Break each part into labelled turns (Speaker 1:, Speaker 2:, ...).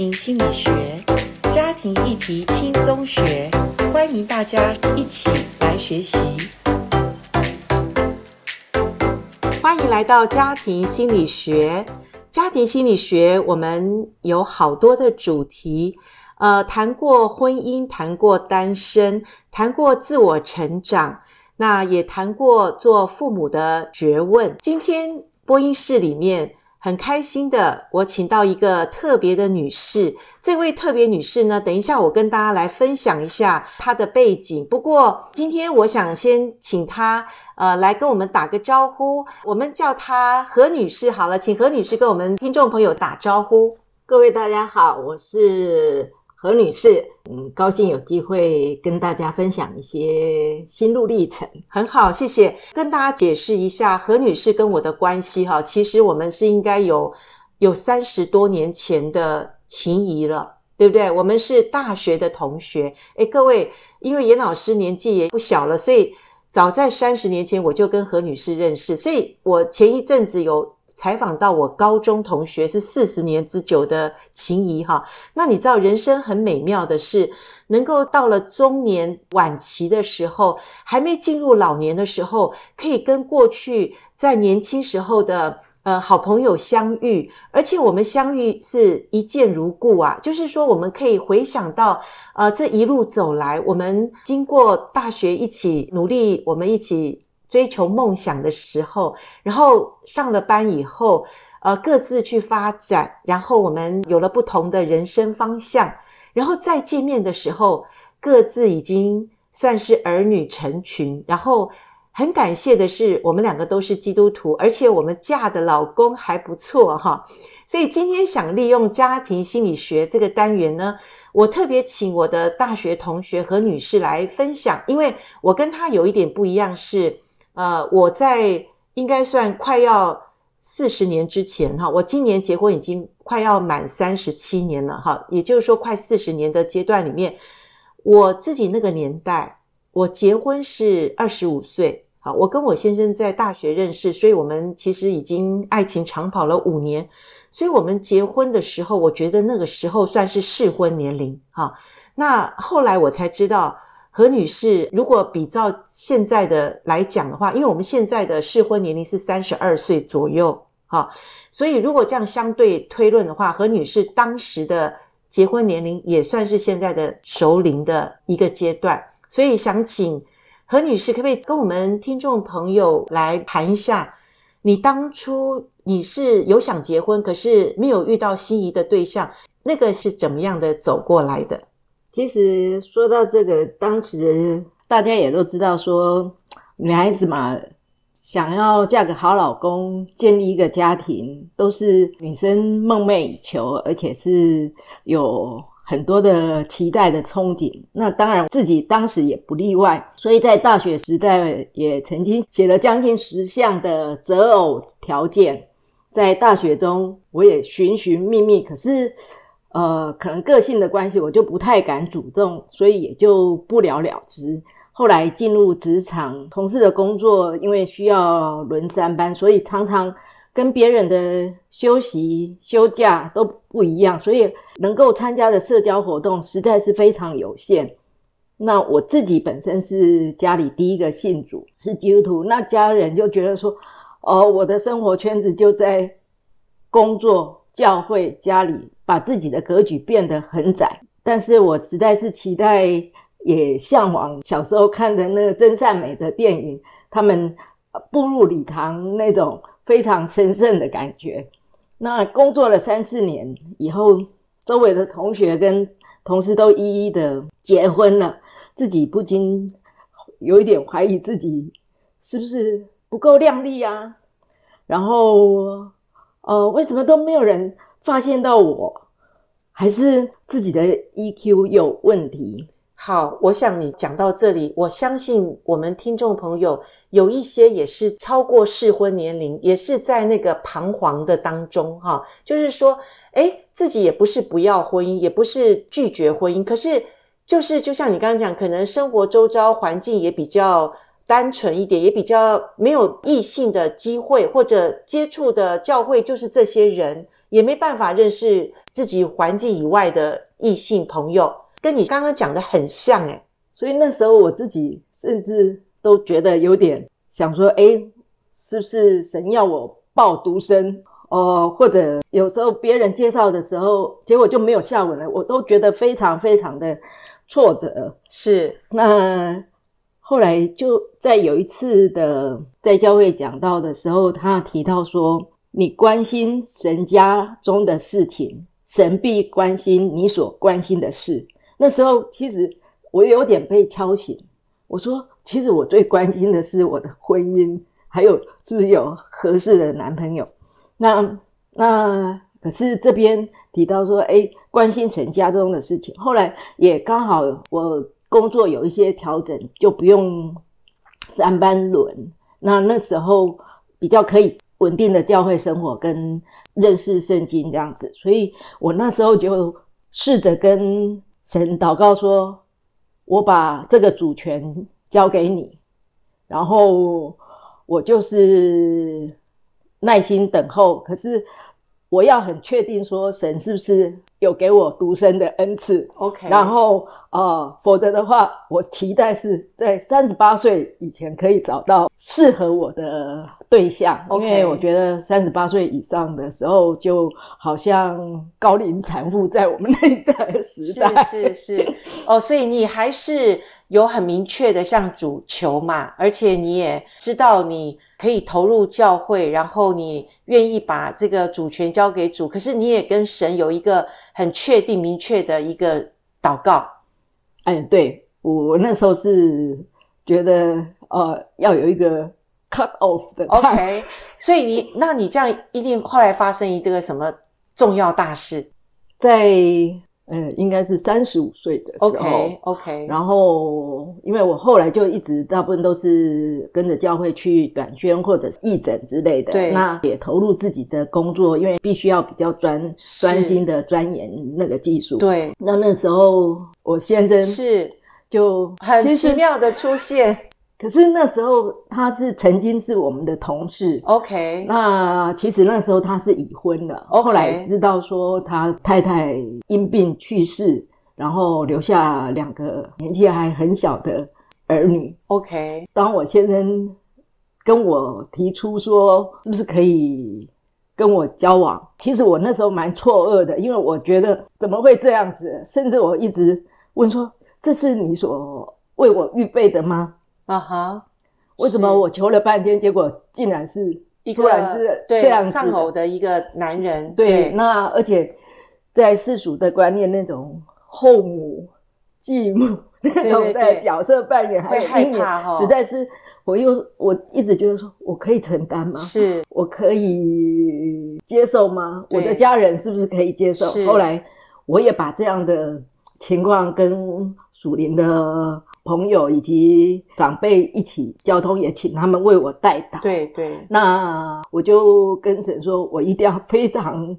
Speaker 1: 庭心理学，家庭议题轻松学，欢迎大家一起来学习。欢迎来到家庭心理学。家庭心理学，我们有好多的主题，呃，谈过婚姻，谈过单身，谈过自我成长，那也谈过做父母的学问。今天播音室里面。很开心的，我请到一个特别的女士。这位特别女士呢，等一下我跟大家来分享一下她的背景。不过今天我想先请她呃来跟我们打个招呼，我们叫她何女士好了，请何女士跟我们听众朋友打招呼。
Speaker 2: 各位大家好，我是。何女士，嗯，高兴有机会跟大家分享一些心路历程。
Speaker 1: 很好，谢谢。跟大家解释一下何女士跟我的关系哈，其实我们是应该有有三十多年前的情谊了，对不对？我们是大学的同学。诶，各位，因为严老师年纪也不小了，所以早在三十年前我就跟何女士认识，所以我前一阵子有。采访到我高中同学是四十年之久的情谊哈，那你知道人生很美妙的是，能够到了中年晚期的时候，还没进入老年的时候，可以跟过去在年轻时候的呃好朋友相遇，而且我们相遇是一见如故啊，就是说我们可以回想到呃这一路走来，我们经过大学一起努力，我们一起。追求梦想的时候，然后上了班以后，呃，各自去发展，然后我们有了不同的人生方向，然后再见面的时候，各自已经算是儿女成群，然后很感谢的是，我们两个都是基督徒，而且我们嫁的老公还不错哈，所以今天想利用家庭心理学这个单元呢，我特别请我的大学同学何女士来分享，因为我跟她有一点不一样是。呃，我在应该算快要四十年之前哈，我今年结婚已经快要满三十七年了哈，也就是说快四十年的阶段里面，我自己那个年代，我结婚是二十五岁，好，我跟我先生在大学认识，所以我们其实已经爱情长跑了五年，所以我们结婚的时候，我觉得那个时候算是适婚年龄哈，那后来我才知道。何女士，如果比照现在的来讲的话，因为我们现在的适婚年龄是三十二岁左右，哈，所以如果这样相对推论的话，何女士当时的结婚年龄也算是现在的熟龄的一个阶段，所以想请何女士可不可以跟我们听众朋友来谈一下，你当初你是有想结婚，可是没有遇到心仪的对象，那个是怎么样的走过来的？
Speaker 2: 其实说到这个，当时大家也都知道说，女孩子嘛，想要嫁个好老公，建立一个家庭，都是女生梦寐以求，而且是有很多的期待的憧憬。那当然自己当时也不例外，所以在大学时代也曾经写了将近十项的择偶条件，在大学中我也寻寻觅觅，可是。呃，可能个性的关系，我就不太敢主动，所以也就不了了之。后来进入职场，同事的工作因为需要轮三班，所以常常跟别人的休息休假都不一样，所以能够参加的社交活动实在是非常有限。那我自己本身是家里第一个信主，是基督徒，那家人就觉得说，哦，我的生活圈子就在工作。教会家里把自己的格局变得很窄，但是我实在是期待，也向往小时候看的那个真善美的电影，他们步入礼堂那种非常神圣的感觉。那工作了三四年以后，周围的同学跟同事都一一的结婚了，自己不禁有一点怀疑自己是不是不够靓丽啊，然后。呃，为什么都没有人发现到我？还是自己的 EQ 有问题？
Speaker 1: 好，我想你讲到这里，我相信我们听众朋友有一些也是超过适婚年龄，也是在那个彷徨的当中，哈，就是说，诶，自己也不是不要婚姻，也不是拒绝婚姻，可是就是就像你刚刚讲，可能生活周遭环境也比较。单纯一点，也比较没有异性的机会，或者接触的教会就是这些人，也没办法认识自己环境以外的异性朋友，跟你刚刚讲的很像诶。
Speaker 2: 所以那时候我自己甚至都觉得有点想说，诶，是不是神要我报独身？哦，或者有时候别人介绍的时候，结果就没有下文了，我都觉得非常非常的挫折。
Speaker 1: 是，
Speaker 2: 那后来就在有一次的在教会讲道的时候，他提到说：“你关心神家中的事情，神必关心你所关心的事。”那时候其实我有点被敲醒，我说：“其实我最关心的是我的婚姻，还有是不是有合适的男朋友。”那那可是这边提到说，哎，关心神家中的事情。后来也刚好我工作有一些调整，就不用三班轮。那那时候比较可以稳定的教会生活跟认识圣经这样子，所以我那时候就试着跟神祷告说，我把这个主权交给你，然后我就是。耐心等候，可是我要很确定说，神是不是有给我独身的恩赐
Speaker 1: ？OK，
Speaker 2: 然后呃，否则的话，我期待是在三十八岁以前可以找到适合我的对象，okay. 因为我觉得三十八岁以上的时候，就好像高龄产妇在我们那一代的时代。
Speaker 1: 是是是，哦，所以你还是有很明确的向主求嘛，而且你也知道你。可以投入教会，然后你愿意把这个主权交给主，可是你也跟神有一个很确定、明确的一个祷告。
Speaker 2: 哎，对，我那时候是觉得，呃，要有一个 cut off 的。
Speaker 1: OK，所以你，那你这样一定后来发生一个什么重要大事？
Speaker 2: 在。嗯，应该是三十五岁的时候
Speaker 1: ，OK OK。
Speaker 2: 然后，因为我后来就一直大部分都是跟着教会去短宣或者义诊之类的，
Speaker 1: 对，
Speaker 2: 那也投入自己的工作，因为必须要比较专专心的钻研那个技术。
Speaker 1: 对，
Speaker 2: 那那时候我先生
Speaker 1: 是
Speaker 2: 就
Speaker 1: 很奇妙的出现。
Speaker 2: 可是那时候他是曾经是我们的同事
Speaker 1: ，OK。
Speaker 2: 那其实那时候他是已婚的，okay. 后来知道说他太太因病去世，然后留下两个年纪还很小的儿女
Speaker 1: ，OK。
Speaker 2: 当我先生跟我提出说是不是可以跟我交往，其实我那时候蛮错愕的，因为我觉得怎么会这样子？甚至我一直问说：“这是你所为我预备的吗？”
Speaker 1: 啊哈！
Speaker 2: 为什么我求了半天，结果竟然是
Speaker 1: 一个是这样丧偶的一个男人？
Speaker 2: 对，对那而且在世俗的观念，那种后母、继母那种的角色扮演，
Speaker 1: 会害怕哈、哦。
Speaker 2: 实在是，我又我一直觉得说，我可以承担吗？
Speaker 1: 是，
Speaker 2: 我可以接受吗？我的家人是不是可以接受？后来我也把这样的情况跟属灵的。朋友以及长辈一起交通，也请他们为我代祷。
Speaker 1: 对对，
Speaker 2: 那我就跟神说，我一定要非常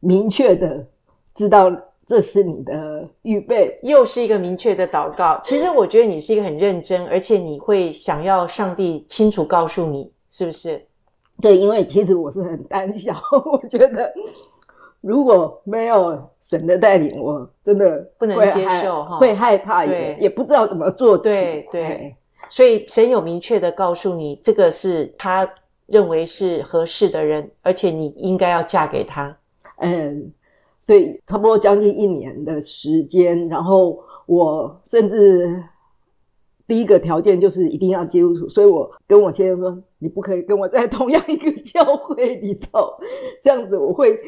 Speaker 2: 明确的知道这是你的预备，
Speaker 1: 又是一个明确的祷告。其实我觉得你是一个很认真，而且你会想要上帝清楚告诉你，是不是？
Speaker 2: 对，因为其实我是很胆小，我觉得。如果没有神的带领，我真的
Speaker 1: 不能接受哈，
Speaker 2: 会害怕也也不知道怎么做。
Speaker 1: 对对，所以神有明确的告诉你，这个是他认为是合适的人，而且你应该要嫁给他。
Speaker 2: 嗯，对，差不多将近一年的时间，然后我甚至第一个条件就是一定要基督徒，所以我跟我先生说，你不可以跟我在同样一个教会里头，这样子我会。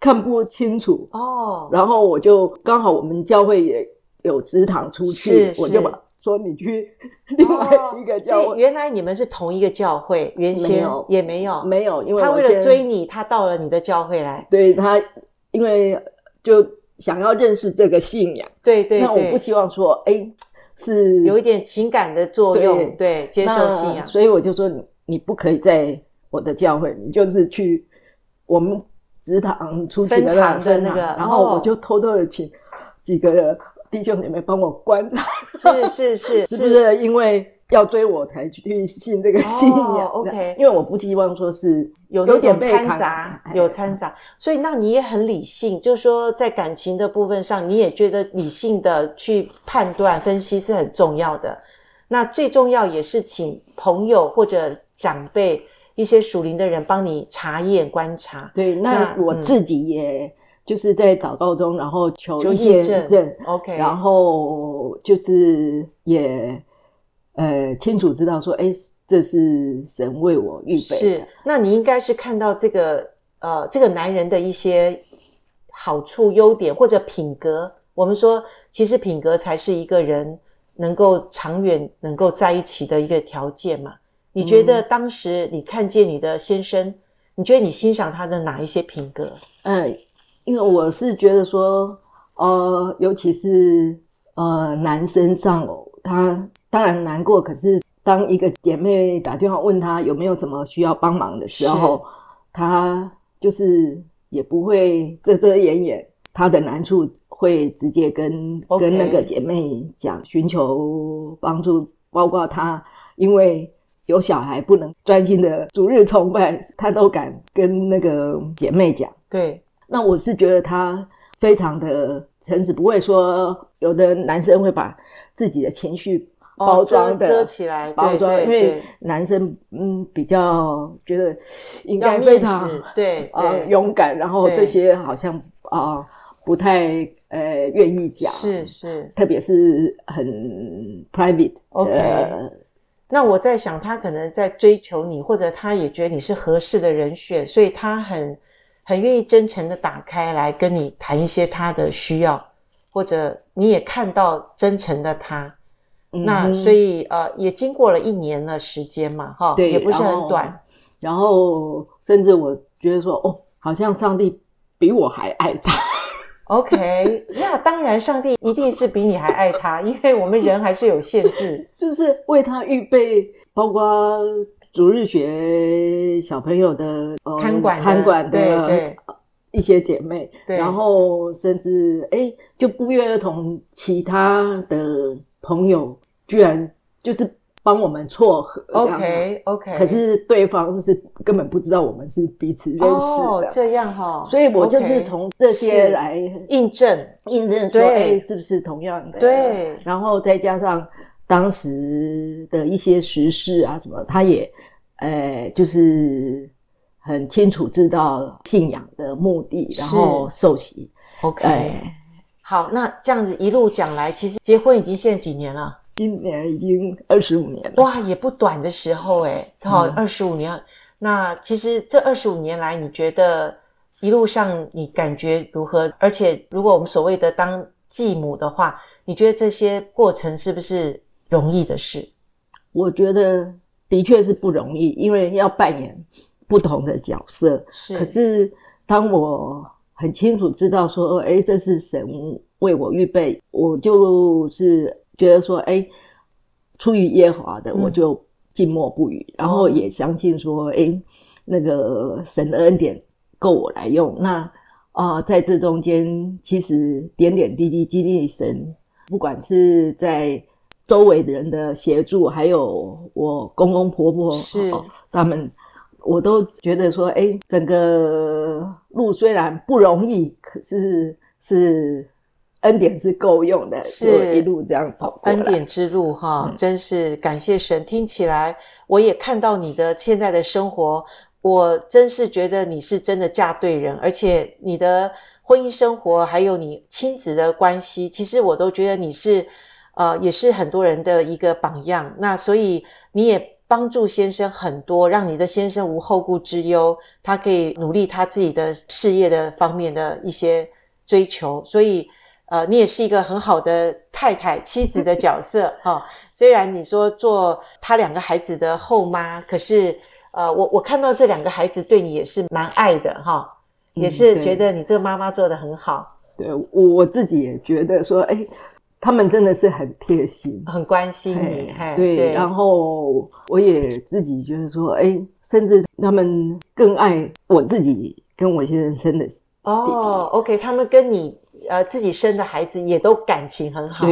Speaker 2: 看不清楚
Speaker 1: 哦，
Speaker 2: 然后我就刚好我们教会也有职堂出去，我就把说你去另外一个教会。
Speaker 1: 哦、原来你们是同一个教会，原先也没有
Speaker 2: 没有，因为
Speaker 1: 他为了追你，他到了你的教会来。
Speaker 2: 对他，因为就想要认识这个信仰。
Speaker 1: 对对对，
Speaker 2: 那我不希望说，哎，是
Speaker 1: 有一点情感的作用，对，对接受信仰。
Speaker 2: 所以我就说你你不可以在我的教会，你就是去我们。职堂出去的那个，那个，然后我就偷偷的请几个弟兄姐妹帮我观察，
Speaker 1: 是是是，
Speaker 2: 是 不是？因为要追我才去信这个信仰。
Speaker 1: 哦、OK，
Speaker 2: 因为我不希望说是
Speaker 1: 有有点掺杂，有掺杂，所以那你也很理性，就是说在感情的部分上，你也觉得理性的去判断分析是很重要的。那最重要也是请朋友或者长辈一些属灵的人帮你查验观察。
Speaker 2: 对，那我自己也就是在祷告中，然后求一些证
Speaker 1: ，OK，
Speaker 2: 然后就是也呃清楚知道说，哎，这是神为我预备的。
Speaker 1: 是，那你应该是看到这个呃这个男人的一些好处、优点或者品格。我们说，其实品格才是一个人。能够长远能够在一起的一个条件嘛？你觉得当时你看见你的先生，嗯、你觉得你欣赏他的哪一些品格？
Speaker 2: 嗯，因为我是觉得说，呃，尤其是呃男生上，他当然难过，可是当一个姐妹打电话问他有没有什么需要帮忙的时候，他就是也不会遮遮掩掩他的难处。会直接跟、跟那个姐妹讲，寻求帮助，包括他因为有小孩不能专心的逐日崇拜，他都敢跟那个姐妹讲。
Speaker 1: 对，
Speaker 2: 那我是觉得他非常的诚实，不会说有的男生会把自己的情绪包装的、
Speaker 1: 哦、遮，遮起来，
Speaker 2: 包装，因为男生嗯比较觉得应该非常
Speaker 1: 对 啊、呃、
Speaker 2: 勇敢，然后这些好像啊。呃不太呃愿意讲，
Speaker 1: 是是，
Speaker 2: 特别是很 private。
Speaker 1: 那我在想，他可能在追求你，或者他也觉得你是合适的人选，所以他很很愿意真诚的打开来跟你谈一些他的需要，或者你也看到真诚的他。嗯、那所以呃，也经过了一年的时间嘛，哈，对，也不是很短。
Speaker 2: 然，然后甚至我觉得说，哦，好像上帝比我还爱他。
Speaker 1: OK，那当然，上帝一定是比你还爱他，因为我们人还是有限制。
Speaker 2: 就是为他预备，包括主日学小朋友的呃
Speaker 1: 看管
Speaker 2: 看管的对对一些姐妹，对，然后甚至哎，就不约而同，其他的朋友居然就是。帮我们撮合
Speaker 1: ，OK OK，
Speaker 2: 可是对方是根本不知道我们是彼此认识的，
Speaker 1: 哦，这样哈，哦，
Speaker 2: 所以我就是从这些来
Speaker 1: 印证，
Speaker 2: 印证说，哎，是不是同样的？
Speaker 1: 对，
Speaker 2: 然后再加上当时的一些时事啊什么，他也，呃，就是很清楚知道信仰的目的，然后受洗
Speaker 1: ，OK，哎，好，那这样子一路讲来，其实结婚已经现在几年了？
Speaker 2: 今年已经二十五年了，
Speaker 1: 哇，也不短的时候哎，好，二十五年。那其实这二十五年来，你觉得一路上你感觉如何？而且，如果我们所谓的当继母的话，你觉得这些过程是不是容易的事？
Speaker 2: 我觉得的确是不容易，因为要扮演不同的角色。
Speaker 1: 是。
Speaker 2: 可是当我很清楚知道说，哎，这是神为我预备，我就是。觉得说，哎，出于耶和华的，我就静默不语，嗯，然后也相信说，哎，那个神的恩典够我来用。那啊，呃，在这中间，其实点点滴滴经历神，不管是在周围的人的协助，还有我公公婆婆是，哦，他们，我都觉得说，哎，整个路虽然不容易，可是是。恩典是够用的，是一路这样走。
Speaker 1: 恩典之路哈、嗯，真是感谢神。听起来我也看到你的现在的生活，我真是觉得你是真的嫁对人，而且你的婚姻生活还有你亲子的关系，其实我都觉得你是呃也是很多人的一个榜样。那所以你也帮助先生很多，让你的先生无后顾之忧，他可以努力他自己的事业的方面的一些追求，所以。呃，你也是一个很好的太太、妻子的角色哈、哦。虽然你说做他两个孩子的后妈，可是呃，我我看到这两个孩子对你也是蛮爱的哈、哦，也是觉得你这个妈妈做的很好。
Speaker 2: 嗯、对，我我自己也觉得说，哎，他们真的是很贴心，
Speaker 1: 很关心你。
Speaker 2: 对，对，然后我也自己就是说，哎，甚至他们更爱我自己跟我先生生的。
Speaker 1: 哦，OK，他们跟你。呃，自己生的孩子也都感情很好，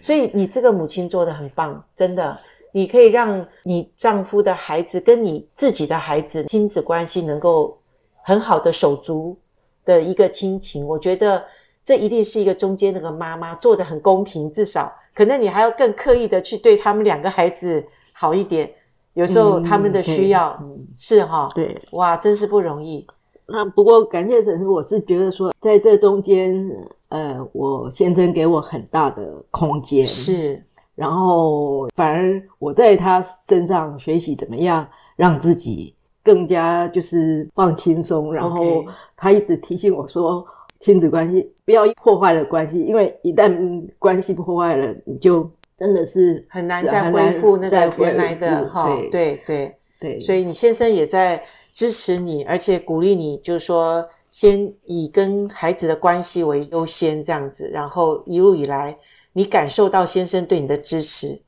Speaker 1: 所以你这个母亲做的很棒，真的。你可以让你丈夫的孩子跟你自己的孩子亲子关系能够很好的手足的一个亲情，我觉得这一定是一个中间那个妈妈做的很公平，至少可能你还要更刻意的去对他们两个孩子好一点。有时候他们的需要、嗯、是哈，
Speaker 2: 对，
Speaker 1: 哇，真是不容易。
Speaker 2: 那不过感谢神，我是觉得说，在这中间，呃，我先生给我很大的空间，
Speaker 1: 是，
Speaker 2: 然后反而我在他身上学习怎么样让自己更加就是放轻松，然后他一直提醒我说，亲子关系不要破坏了关系，因为一旦关系破坏了，你就。真的是
Speaker 1: 很难再恢复那个原来的哈，对对对，对，所以你先生也在支持你，而且鼓励你，就是说先以跟孩子的关系为优先这样子，然后一路以来你感受到先生对你的支持，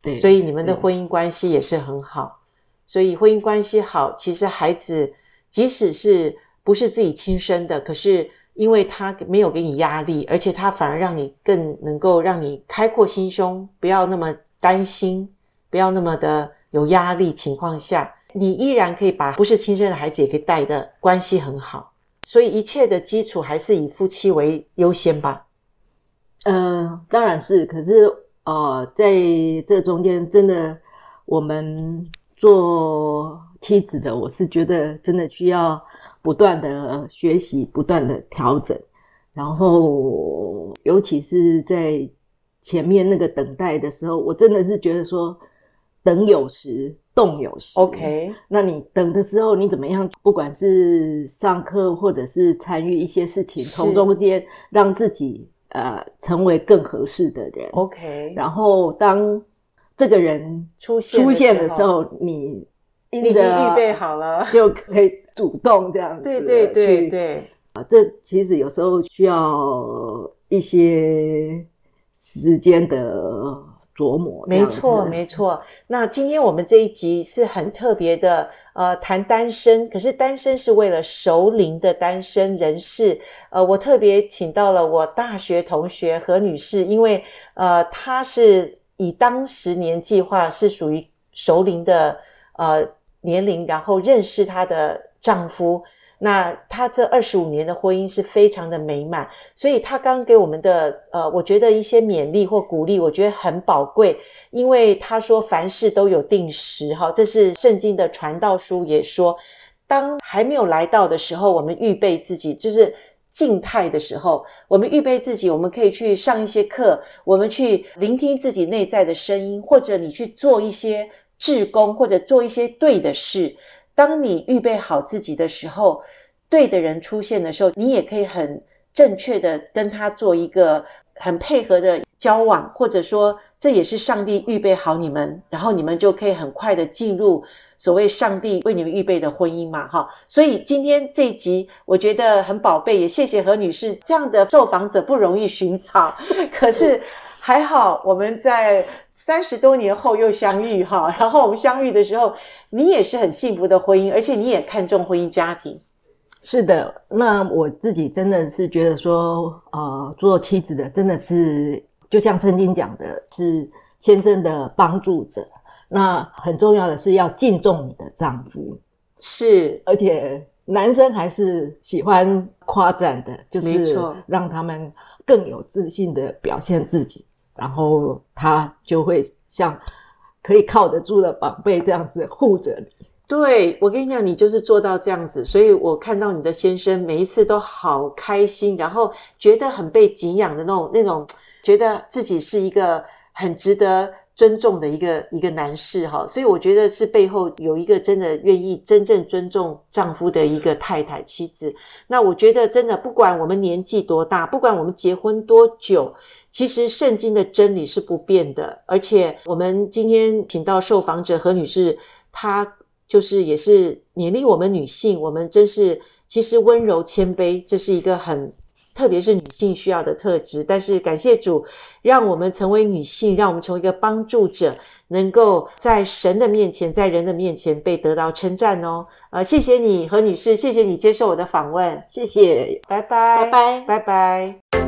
Speaker 1: 对，所以你们的婚姻关系也是很好，所以婚姻关系好，其实孩子即使是不是自己亲生的，可是。因为他没有给你压力，而且他反而让你更能够让你开阔心胸，不要那么担心，不要那么的有压力情况下，你依然可以把不是亲生的孩子也可以带的关系很好。所以一切的基础还是以夫妻为优先吧。
Speaker 2: 嗯、呃，当然是。可是呃，在这中间，真的我们做妻子的，我是觉得真的需要。不断的学习，不断的调整，然后尤其是在前面那个等待的时候，我真的是觉得说，等有时，动有时。
Speaker 1: OK，
Speaker 2: 那你等的时候，你怎么样？不管是上课，或者是参与一些事情，从中间让自己呃成为更合适的人。
Speaker 1: OK，
Speaker 2: 然后当这个人出现出现的时候，你
Speaker 1: 你已经预备好了，
Speaker 2: 就可以。主动这样子，
Speaker 1: 对对对对，
Speaker 2: 啊，这其实有时候需要一些时间的琢磨。
Speaker 1: 没错没错。那今天我们这一集是很特别的，呃，谈单身，可是单身是为了熟龄的单身人士。呃，我特别请到了我大学同学何女士，因为呃，她是以当时年计划是属于熟龄的呃年龄，然后认识她的。丈夫，那他这二十五年的婚姻是非常的美满，所以他刚给我们的呃，我觉得一些勉励或鼓励，我觉得很宝贵，因为他说凡事都有定时哈，这是圣经的传道书也说，当还没有来到的时候，我们预备自己，就是静态的时候，我们预备自己，我们可以去上一些课，我们去聆听自己内在的声音，或者你去做一些志工，或者做一些对的事。当你预备好自己的时候，对的人出现的时候，你也可以很正确的跟他做一个很配合的交往，或者说这也是上帝预备好你们，然后你们就可以很快的进入所谓上帝为你们预备的婚姻嘛，哈。所以今天这一集我觉得很宝贝，也谢谢何女士这样的受访者不容易寻找，可是还好我们在。三十多年后又相遇哈，然后我们相遇的时候，你也是很幸福的婚姻，而且你也看重婚姻家庭。
Speaker 2: 是的，那我自己真的是觉得说，呃，做妻子的真的是就像圣经讲的，是先生的帮助者。那很重要的是要敬重你的丈夫，
Speaker 1: 是，
Speaker 2: 而且男生还是喜欢夸赞的，就是让他们更有自信的表现自己。然后他就会像可以靠得住的宝贝这样子护着你。
Speaker 1: 对，我跟你讲，你就是做到这样子，所以我看到你的先生每一次都好开心，然后觉得很被敬仰的那种那种，觉得自己是一个很值得尊重的一个一个男士哈，所以我觉得是背后有一个真的愿意真正尊重丈夫的一个太太妻子。那我觉得真的不管我们年纪多大，不管我们结婚多久，其实圣经的真理是不变的。而且我们今天请到受访者何女士，她就是也是勉励我们女性，我们真是其实温柔谦卑，这是一个很。特别是女性需要的特质，但是感谢主，让我们成为女性，让我们成为一个帮助者，能够在神的面前，在人的面前被得到称赞哦。呃，谢谢你何女士，谢谢你接受我的访问，
Speaker 2: 谢谢，
Speaker 1: 拜拜，
Speaker 2: 拜拜，
Speaker 1: 拜拜。